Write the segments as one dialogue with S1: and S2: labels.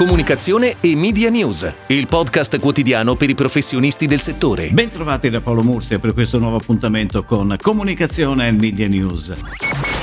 S1: comunicazione e media news, il podcast quotidiano per i professionisti del settore.
S2: Bentrovati da Paolo Mursia per questo nuovo appuntamento con Comunicazione e Media News.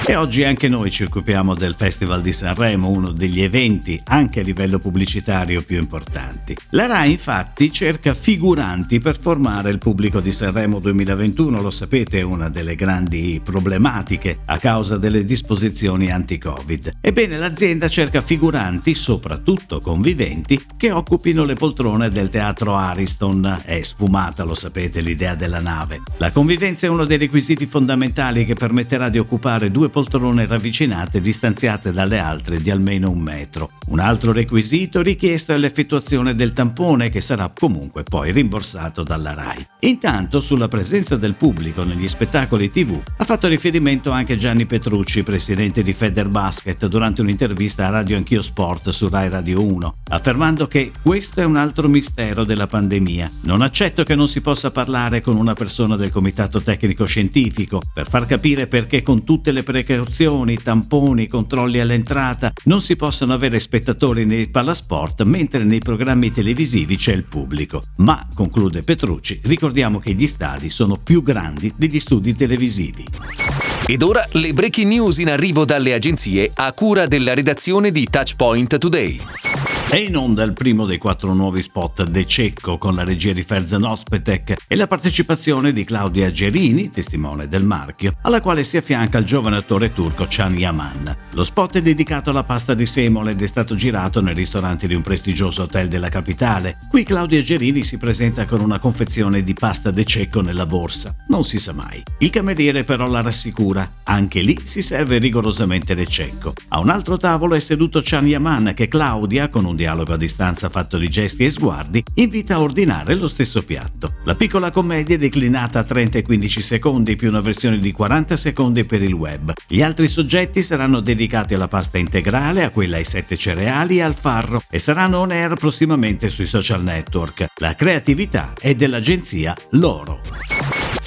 S2: E oggi anche noi ci occupiamo del Festival di Sanremo, uno degli eventi anche a livello pubblicitario più importanti. La RAI infatti cerca figuranti per formare il pubblico di Sanremo 2021, lo sapete è una delle grandi problematiche a causa delle disposizioni anti-Covid. Ebbene l'azienda cerca figuranti, soprattutto conviventi, che occupino le poltrone del teatro Ariston. È sfumata, lo sapete, l'idea della nave. La convivenza è uno dei requisiti fondamentali che permetterà di occupare due poltrone ravvicinate distanziate dalle altre di almeno un metro. Un altro requisito richiesto è l'effettuazione del tampone che sarà comunque poi rimborsato dalla RAI. Intanto sulla presenza del pubblico negli spettacoli TV ha fatto riferimento anche Gianni Petrucci, presidente di Federbasket, durante un'intervista a Radio Anch'io Sport su Rai Radio 1, affermando che questo è un altro mistero della pandemia. Non accetto che non si possa parlare con una persona del comitato tecnico scientifico per far capire perché con tutte le precauzioni, tamponi, controlli all'entrata, non si possono avere spettatori nei palasport mentre nei programmi televisivi c'è il pubblico. Ma, conclude Petrucci, ricordiamo che gli stadi sono più grandi degli studi televisivi.
S1: Ed ora le breaking news in arrivo dalle agenzie a cura della redazione di Touchpoint Today.
S2: È in onda il primo dei quattro nuovi spot De Cecco con la regia di Ferzan Ospetek e la partecipazione di Claudia Gerini, testimone del marchio, alla quale si affianca il giovane attore turco Can Yaman. Lo spot è dedicato alla pasta di semole ed è stato girato nel ristorante di un prestigioso hotel della capitale. Qui Claudia Gerini si presenta con una confezione di pasta De Cecco nella borsa. Non si sa mai. Il cameriere però la rassicura. Anche lì si serve rigorosamente De Cecco. A un altro tavolo è seduto Can Yaman che Claudia, con un dialogo a distanza fatto di gesti e sguardi, invita a ordinare lo stesso piatto. La piccola commedia è declinata a 30 e 15 secondi più una versione di 40 secondi per il web. Gli altri soggetti saranno dedicati alla pasta integrale, a quella ai sette cereali e al farro e saranno on air prossimamente sui social network. La creatività è dell'agenzia Loro.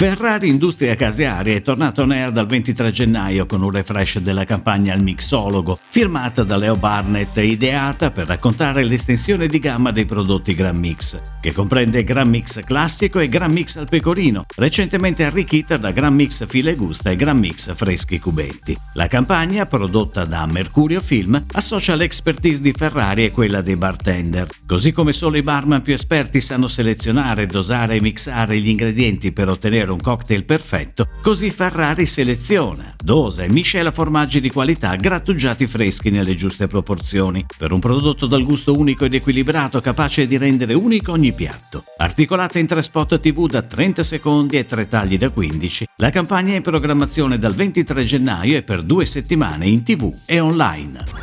S2: Ferrari Industria Casearia è tornato on air dal 23 gennaio con un refresh della campagna al mixologo, firmata da Leo Barnett e ideata per raccontare l'estensione di gamma dei prodotti Gran Mix, che comprende Gran Mix classico e Gran Mix al pecorino, recentemente arricchita da Gran Mix file gusta e Gran Mix freschi cubetti. La campagna, prodotta da Mercurio Film, associa l'expertise di Ferrari e quella dei bartender. Così come solo i barman più esperti sanno selezionare, dosare e mixare gli ingredienti per ottenere un cocktail perfetto, così Ferrari seleziona, dosa e miscela formaggi di qualità grattugiati freschi nelle giuste proporzioni, per un prodotto dal gusto unico ed equilibrato capace di rendere unico ogni piatto. Articolata in tre spot TV da 30 secondi e tre tagli da 15, la campagna è in programmazione dal 23 gennaio e per due settimane in TV e online.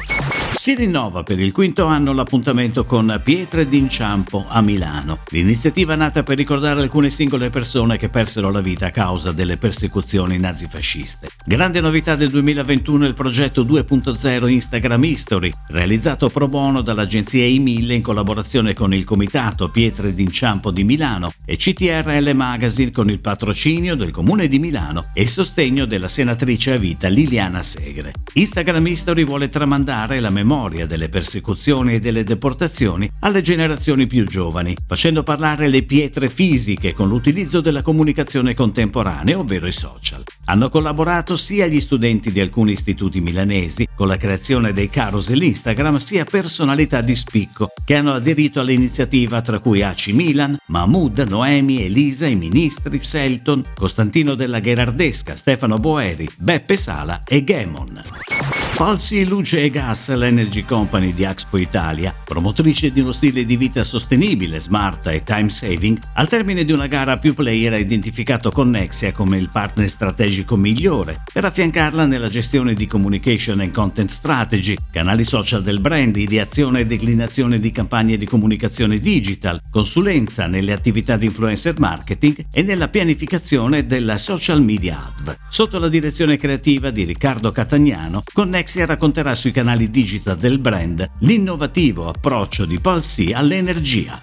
S2: Si rinnova per il quinto anno l'appuntamento con Pietre d'Inciampo a Milano. L'iniziativa è nata per ricordare alcune singole persone che persero la vita a causa delle persecuzioni nazifasciste. Grande novità del 2021 è il progetto 2.0 Instagram History, realizzato pro bono dall'agenzia E1000 in collaborazione con il Comitato Pietre d'Inciampo di Milano e CTRL Magazine con il patrocinio del Comune di Milano e il sostegno della senatrice a vita Liliana Segre. Instagram History vuole tramandare la memoria memoria delle persecuzioni e delle deportazioni alle generazioni più giovani, facendo parlare le pietre fisiche con l'utilizzo della comunicazione contemporanea, ovvero i social. Hanno collaborato sia gli studenti di alcuni istituti milanesi con la creazione dei carousel Instagram, sia personalità di spicco che hanno aderito all'iniziativa tra cui AC Milan, Mahmoud, Noemi, Elisa, i ministri, Selton, Costantino della Gherardesca, Stefano Boeri, Beppe Sala e Gemon. Falsi Luce e Gas, l'Energy Company di Axpo Italia, promotrice di uno stile di vita sostenibile, smart e time saving, al termine di una gara più player ha identificato Connexia come il partner strategico migliore per affiancarla nella gestione di communication and content strategy, canali social del brand, ideazione e declinazione di campagne di comunicazione digital, consulenza nelle attività di influencer marketing e nella pianificazione della social media ad. Sotto la direzione creativa di Riccardo Catagnano, Connexia Alexia racconterà sui canali digital del brand l'innovativo approccio di Paul C all'energia.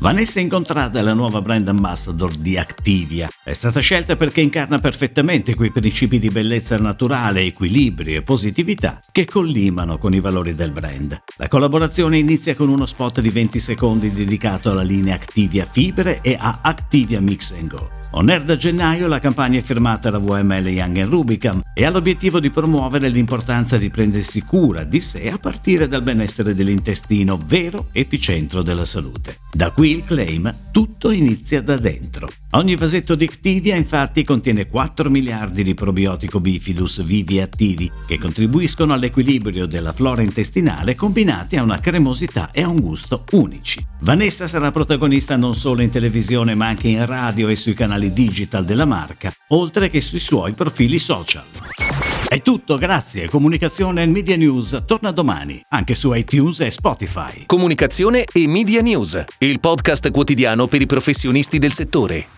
S2: Vanessa Incontrada è la nuova brand ambassador di Activia. È stata scelta perché incarna perfettamente quei principi di bellezza naturale, equilibrio e positività che collimano con i valori del brand. La collaborazione inizia con uno spot di 20 secondi dedicato alla linea Activia Fibre e a Activia Mix Go. On air da gennaio la campagna è firmata da VML Young Rubicam e ha l'obiettivo di promuovere l'importanza di prendersi cura di sé a partire dal benessere dell'intestino, vero epicentro della salute. Da qui il claim tutto inizia da dentro. Ogni vasetto di Activia infatti contiene 4 miliardi di probiotico bifidus vivi e attivi che contribuiscono all'equilibrio della flora intestinale combinati a una cremosità e a un gusto unici. Vanessa sarà protagonista non solo in televisione ma anche in radio e sui canali digital della marca, oltre che sui suoi profili social. È tutto, grazie. Comunicazione e Media News torna domani, anche su iTunes e Spotify.
S1: Comunicazione e Media News, il podcast quotidiano per i professionisti del settore.